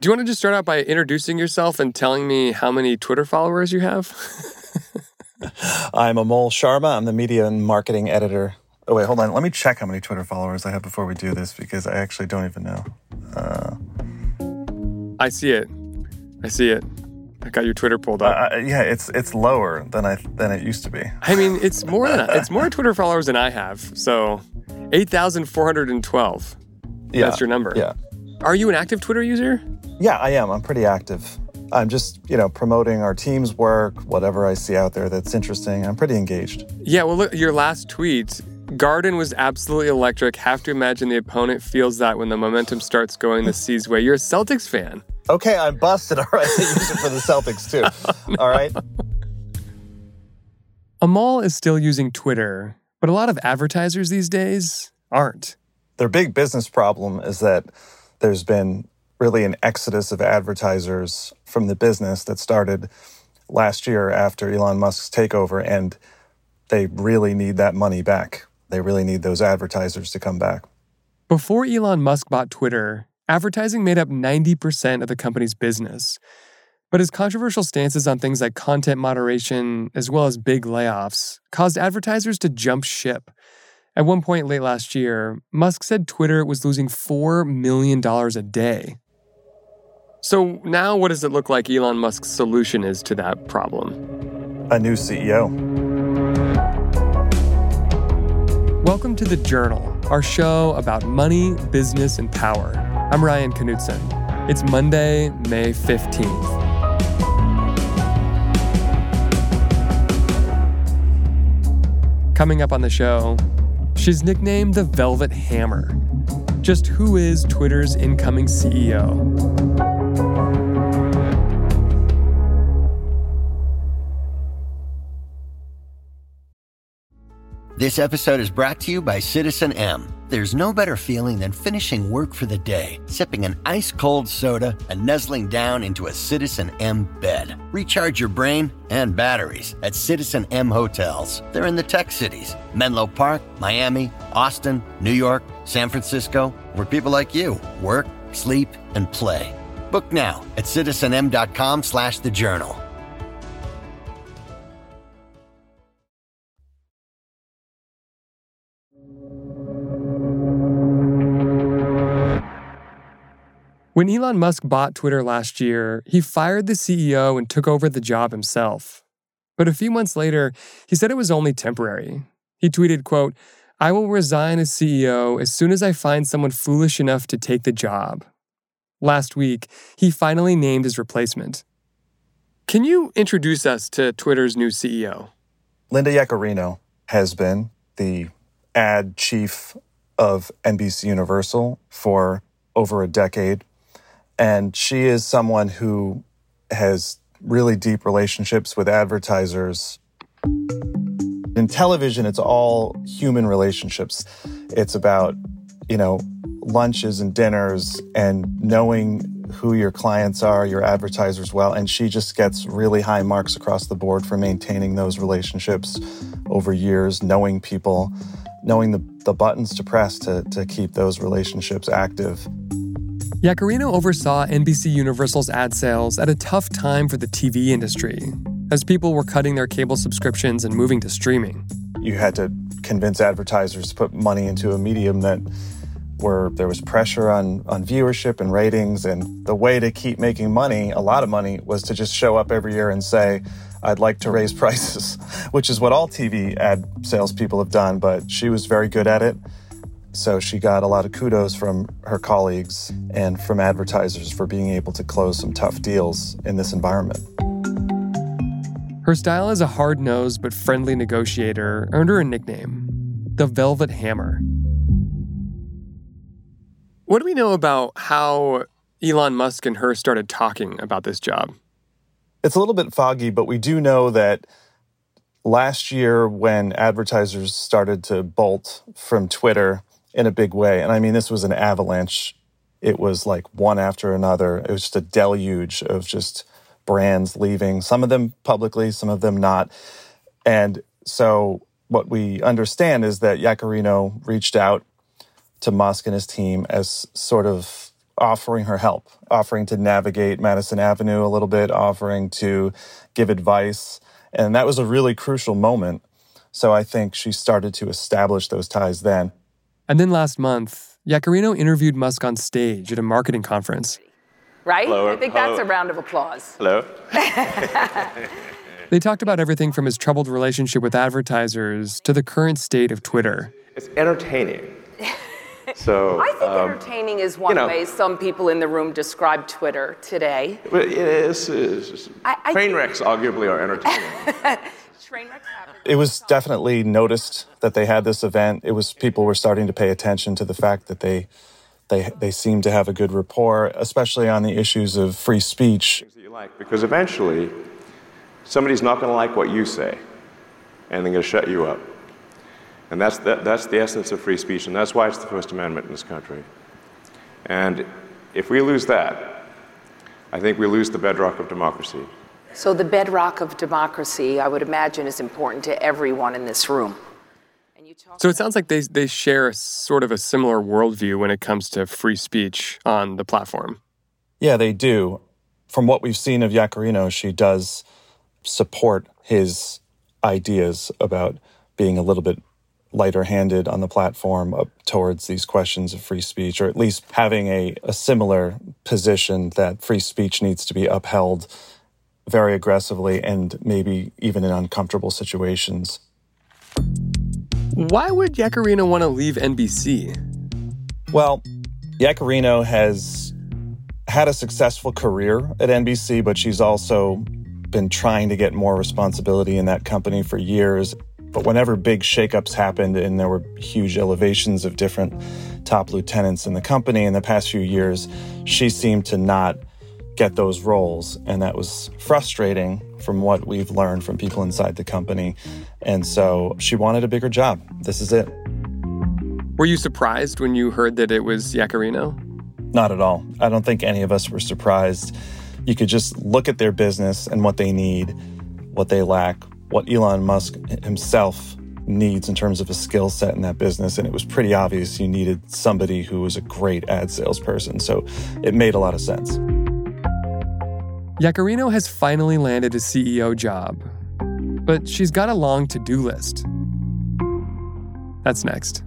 Do you want to just start out by introducing yourself and telling me how many Twitter followers you have? I'm Amol Sharma. I'm the media and marketing editor. Oh, wait, hold on. Let me check how many Twitter followers I have before we do this because I actually don't even know. Uh, I see it. I see it. I got your Twitter pulled up. uh, yeah, it's it's lower than I than it used to be. I mean, it's more than it's more Twitter followers than I have. So, eight thousand four hundred and twelve. Yeah, That's your number. Yeah, Are you an active Twitter user? Yeah, I am. I'm pretty active. I'm just you know promoting our team's work, whatever I see out there that's interesting. I'm pretty engaged. Yeah. Well, look, your last tweet. Garden was absolutely electric. Have to imagine the opponent feels that when the momentum starts going the C's way. You're a Celtics fan. Okay, I'm busted. All right, I use it for the Celtics too. All right. Amol is still using Twitter, but a lot of advertisers these days aren't. Their big business problem is that there's been really an exodus of advertisers from the business that started last year after Elon Musk's takeover, and they really need that money back. They really need those advertisers to come back. Before Elon Musk bought Twitter, advertising made up 90% of the company's business. But his controversial stances on things like content moderation, as well as big layoffs, caused advertisers to jump ship. At one point late last year, Musk said Twitter was losing $4 million a day. So now, what does it look like Elon Musk's solution is to that problem? A new CEO. Welcome to The Journal, our show about money, business, and power. I'm Ryan Knutson. It's Monday, May 15th. Coming up on the show, she's nicknamed the Velvet Hammer. Just who is Twitter's incoming CEO? This episode is brought to you by Citizen M. There's no better feeling than finishing work for the day, sipping an ice cold soda, and nuzzling down into a Citizen M bed. Recharge your brain and batteries at Citizen M hotels. They're in the tech cities Menlo Park, Miami, Austin, New York, San Francisco, where people like you work, sleep, and play. Book now at citizenm.com slash the journal. When Elon Musk bought Twitter last year, he fired the CEO and took over the job himself. But a few months later, he said it was only temporary. He tweeted, quote, I will resign as CEO as soon as I find someone foolish enough to take the job. Last week, he finally named his replacement. Can you introduce us to Twitter's new CEO? Linda Yaccarino has been the ad chief of NBC Universal for over a decade. And she is someone who has really deep relationships with advertisers. In television, it's all human relationships. It's about, you know, lunches and dinners and knowing who your clients are, your advertisers well. And she just gets really high marks across the board for maintaining those relationships over years, knowing people, knowing the, the buttons to press to, to keep those relationships active. Yaccarino oversaw NBC Universal's ad sales at a tough time for the TV industry, as people were cutting their cable subscriptions and moving to streaming. You had to convince advertisers to put money into a medium that where there was pressure on, on viewership and ratings. And the way to keep making money, a lot of money, was to just show up every year and say, I'd like to raise prices, which is what all TV ad salespeople have done. But she was very good at it. So she got a lot of kudos from her colleagues and from advertisers for being able to close some tough deals in this environment. Her style as a hard nosed but friendly negotiator earned her a nickname the Velvet Hammer. What do we know about how Elon Musk and her started talking about this job? It's a little bit foggy, but we do know that last year when advertisers started to bolt from Twitter in a big way, and I mean, this was an avalanche. It was like one after another. It was just a deluge of just brands leaving, some of them publicly, some of them not. And so what we understand is that Yaccarino reached out to Musk and his team as sort of offering her help, offering to navigate Madison Avenue a little bit, offering to give advice. And that was a really crucial moment. So I think she started to establish those ties then. And then last month, Yaccarino interviewed Musk on stage at a marketing conference. Right? Hello. I think that's a round of applause. Hello. They talked about everything from his troubled relationship with advertisers to the current state of Twitter. It's entertaining. So I think um, entertaining is one you know- way some people in the room describe Twitter today. but it is, is- I- I train think- wrecks arguably are entertaining. Train wrecks happen. It was definitely noticed that they had this event. It was people were starting to pay attention to the fact that they they they seemed to have a good rapport, especially on the issues of free speech. Things that you like, because eventually somebody's not going to like what you say, and they're going to shut you up. And that's the, that's the essence of free speech, and that's why it's the First Amendment in this country. And if we lose that, I think we lose the bedrock of democracy. So the bedrock of democracy, I would imagine, is important to everyone in this room. And you talk So it sounds like they, they share a sort of a similar worldview when it comes to free speech on the platform. Yeah, they do. From what we've seen of Yaccarino, she does support his ideas about being a little bit lighter handed on the platform up towards these questions of free speech, or at least having a, a similar position that free speech needs to be upheld very aggressively and maybe even in uncomfortable situations. Why would Yaccarino want to leave NBC? Well, Yaccarino has had a successful career at NBC, but she's also been trying to get more responsibility in that company for years. But whenever big shakeups happened and there were huge elevations of different top lieutenants in the company in the past few years, she seemed to not get those roles. And that was frustrating from what we've learned from people inside the company. And so she wanted a bigger job. This is it. Were you surprised when you heard that it was Yaccarino? Not at all. I don't think any of us were surprised. You could just look at their business and what they need, what they lack, what Elon Musk himself needs in terms of a skill set in that business. And it was pretty obvious you needed somebody who was a great ad salesperson. So it made a lot of sense. Yaccarino has finally landed a CEO job, but she's got a long to do list. That's next.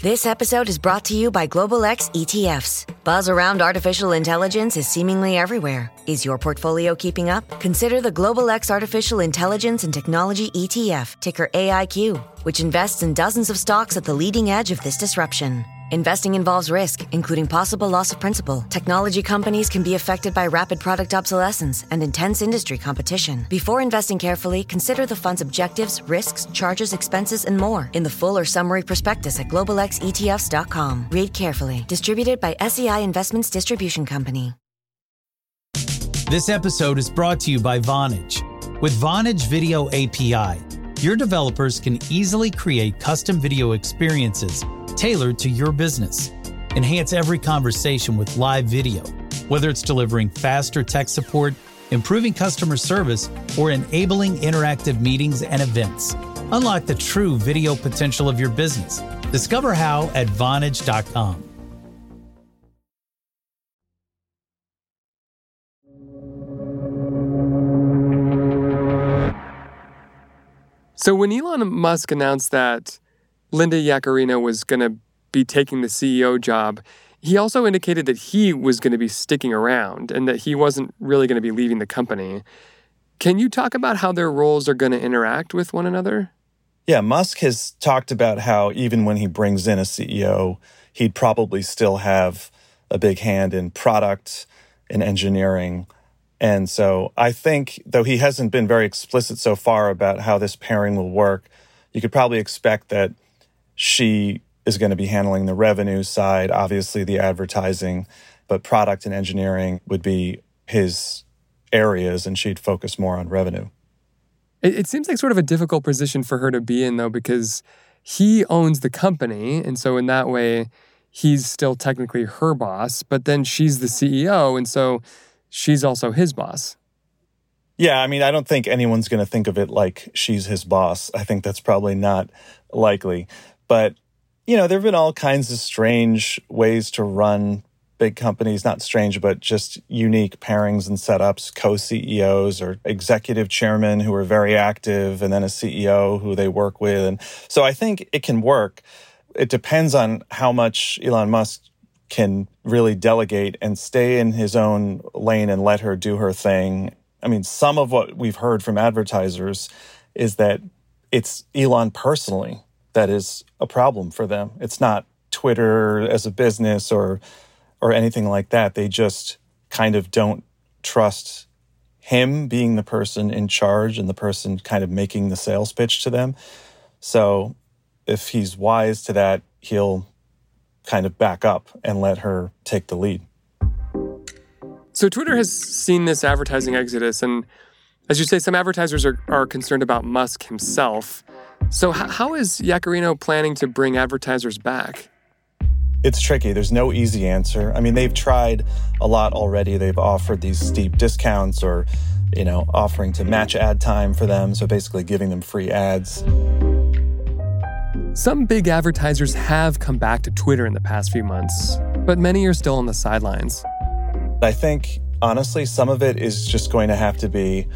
This episode is brought to you by Global X ETFs. Buzz around artificial intelligence is seemingly everywhere. Is your portfolio keeping up? Consider the Global X Artificial Intelligence and Technology ETF, ticker AIQ, which invests in dozens of stocks at the leading edge of this disruption. Investing involves risk, including possible loss of principal. Technology companies can be affected by rapid product obsolescence and intense industry competition. Before investing carefully, consider the fund's objectives, risks, charges, expenses, and more in the full or summary prospectus at globalxetfs.com. Read carefully. Distributed by SEI Investments Distribution Company. This episode is brought to you by Vonage. With Vonage Video API, your developers can easily create custom video experiences tailored to your business. Enhance every conversation with live video, whether it's delivering faster tech support, improving customer service, or enabling interactive meetings and events. Unlock the true video potential of your business. Discover how at Vonage.com. So when Elon Musk announced that Linda Yaccarino was going to be taking the CEO job, he also indicated that he was going to be sticking around and that he wasn't really going to be leaving the company. Can you talk about how their roles are going to interact with one another? Yeah, Musk has talked about how even when he brings in a CEO, he'd probably still have a big hand in product and engineering. And so I think, though he hasn't been very explicit so far about how this pairing will work, you could probably expect that she is going to be handling the revenue side, obviously the advertising, but product and engineering would be his areas, and she'd focus more on revenue. It, it seems like sort of a difficult position for her to be in, though, because he owns the company. And so, in that way, he's still technically her boss, but then she's the CEO. And so, she's also his boss. Yeah, I mean, I don't think anyone's going to think of it like she's his boss. I think that's probably not likely. But you know, there have been all kinds of strange ways to run big companies, not strange, but just unique pairings and setups, co CEOs or executive chairmen who are very active, and then a CEO who they work with. And so I think it can work. It depends on how much Elon Musk can really delegate and stay in his own lane and let her do her thing. I mean, some of what we've heard from advertisers is that it's Elon personally that is a problem for them. It's not Twitter as a business or or anything like that. They just kind of don't trust him being the person in charge and the person kind of making the sales pitch to them. So if he's wise to that, he'll kind of back up and let her take the lead. So Twitter has seen this advertising exodus, and as you say, some advertisers are, are concerned about Musk himself. So h- how is Yaccarino planning to bring advertisers back? It's tricky. There's no easy answer. I mean, they've tried a lot already. They've offered these steep discounts or, you know, offering to match ad time for them, so basically giving them free ads. Some big advertisers have come back to Twitter in the past few months, but many are still on the sidelines. I think, honestly, some of it is just going to have to be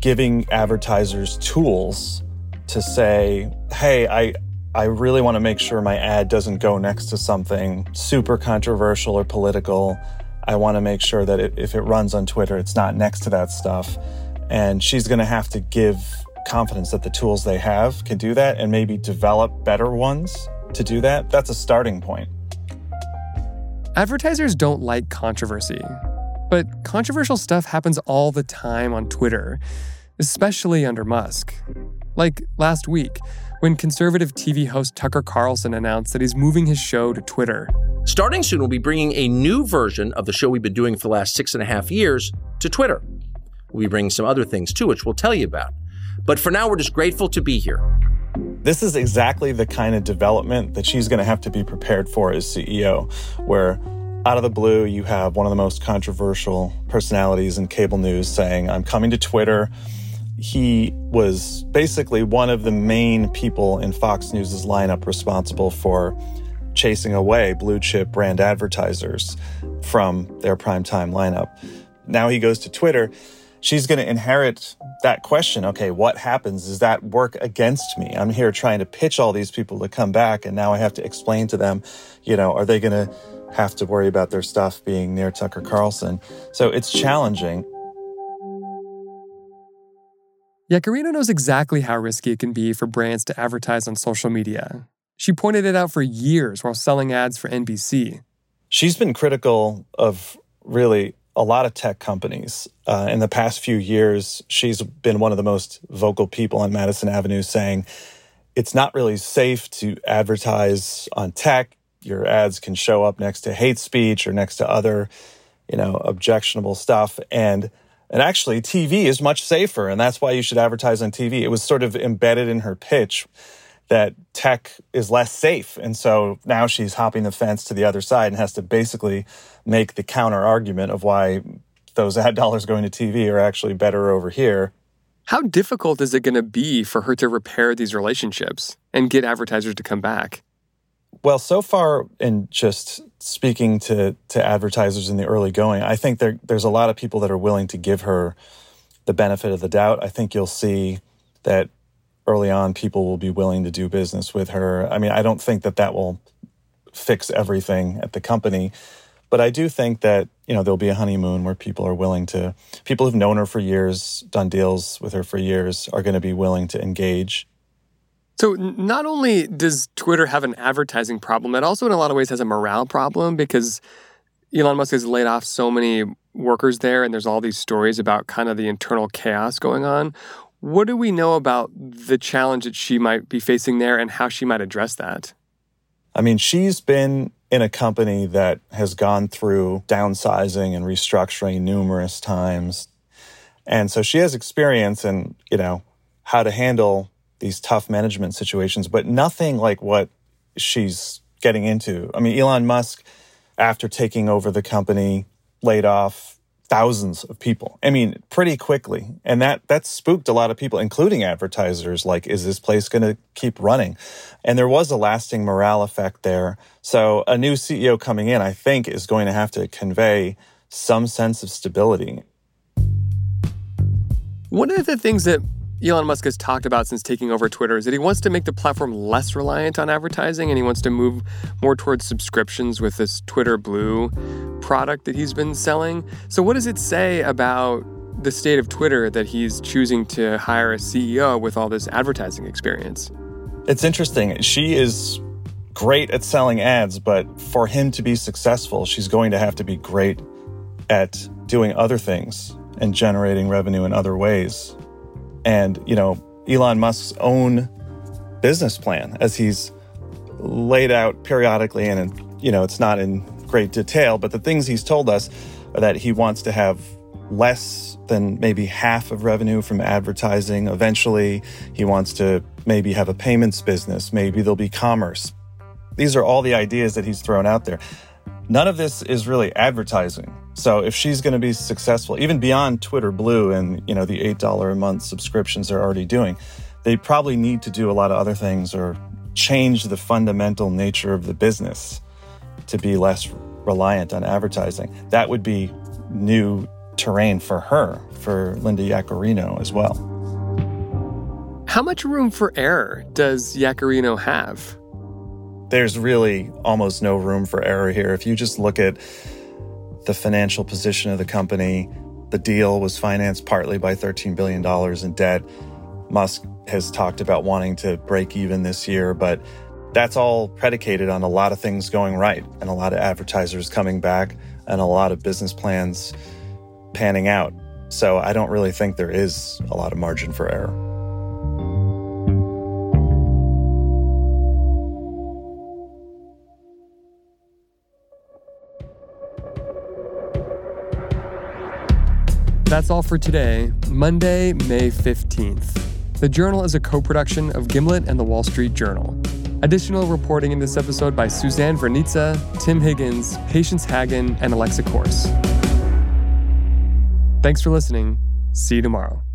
giving advertisers tools to say, hey, I, I really want to make sure my ad doesn't go next to something super controversial or political. I want to make sure that it, if it runs on Twitter, it's not next to that stuff. And she's going to have to give confidence that the tools they have can do that and maybe develop better ones to do that, that's a starting point. Advertisers don't like controversy, but controversial stuff happens all the time on Twitter, especially under Musk. Like last week, when conservative TV host Tucker Carlson announced that he's moving his show to Twitter. Starting soon, we'll be bringing a new version of the show we've been doing for the last six and a half years to Twitter. We'll be bringing some other things too, which we'll tell you about. But for now, we're just grateful to be here. This is exactly the kind of development that she's going to have to be prepared for as CEO, where out of the blue, you have one of the most controversial personalities in cable news saying, I'm coming to Twitter. He was basically one of the main people in Fox News's lineup responsible for chasing away blue chip brand advertisers from their primetime lineup. Now he goes to Twitter she's going to inherit that question. Okay, what happens? Does that work against me? I'm here trying to pitch all these people to come back, and now I have to explain to them, you know, are they going to have to worry about their stuff being near Tucker Carlson? So it's challenging. Yaccarino knows exactly how risky it can be for brands to advertise on social media. She pointed it out for years while selling ads for NBC. She's been critical of really a lot of tech companies. Uh, in the past few years, she's been one of the most vocal people on Madison Avenue saying it's not really safe to advertise on tech. Your ads can show up next to hate speech or next to other, you know, objectionable stuff. And and actually, TV is much safer, and that's why you should advertise on TV. It was sort of embedded in her pitch that tech is less safe. And so now she's hopping the fence to the other side and has to basically make the counter argument of why those ad dollars going to TV are actually better over here. How difficult is it going to be for her to repair these relationships and get advertisers to come back? Well, so far in just speaking to, to advertisers in the early going, I think there, there's a lot of people that are willing to give her the benefit of the doubt. I think you'll see that early on people will be willing to do business with her. I mean, I don't think that that will fix everything at the company, but I do think that, you know, there'll be a honeymoon where people are willing to people who've known her for years, done deals with her for years are going to be willing to engage. So not only does Twitter have an advertising problem, it also in a lot of ways has a morale problem because Elon Musk has laid off so many workers there and there's all these stories about kind of the internal chaos going on. What do we know about the challenge that she might be facing there and how she might address that? I mean, she's been in a company that has gone through downsizing and restructuring numerous times. And so she has experience in, you know, how to handle these tough management situations, but nothing like what she's getting into. I mean, Elon Musk, after taking over the company, laid off thousands of people. I mean, pretty quickly. And that that spooked a lot of people, including advertisers, like, is this place gonna keep running? And there was a lasting morale effect there. So a new CEO coming in, I think, is going to have to convey some sense of stability. One of the things that Elon Musk has talked about since taking over Twitter is that he wants to make the platform less reliant on advertising and he wants to move more towards subscriptions with this Twitter Blue product that he's been selling. So, what does it say about the state of Twitter that he's choosing to hire a CEO with all this advertising experience? It's interesting. She is great at selling ads, but for him to be successful, she's going to have to be great at doing other things and generating revenue in other ways and, you know, Elon Musk's own business plan as he's laid out periodically and, you know, it's not in great detail, but the things he's told us are that he wants to have less than maybe half of revenue from advertising. Eventually, he wants to maybe have a payments business. Maybe there'll be commerce. These are all the ideas that he's thrown out there. None of this is really advertising. So if she's going to be successful, even beyond Twitter Blue and you know the eight dollar a month subscriptions they're already doing, they probably need to do a lot of other things or change the fundamental nature of the business to be less reliant on advertising. That would be new terrain for her, for Linda Yaccarino as well. How much room for error does Yaccarino have? there's really almost no room for error here. If you just look at the financial position of the company, the deal was financed partly by $13 billion in debt. Musk has talked about wanting to break even this year, but that's all predicated on a lot of things going right and a lot of advertisers coming back and a lot of business plans panning out. So I don't really think there is a lot of margin for error. That's all for today, Monday, May 15th. The Journal is a co production of Gimlet and the Wall Street Journal. Additional reporting in this episode by Suzanne Vranica, Tim Higgins, Patience Haggin, and Alexa Corse. Thanks for listening. See you tomorrow.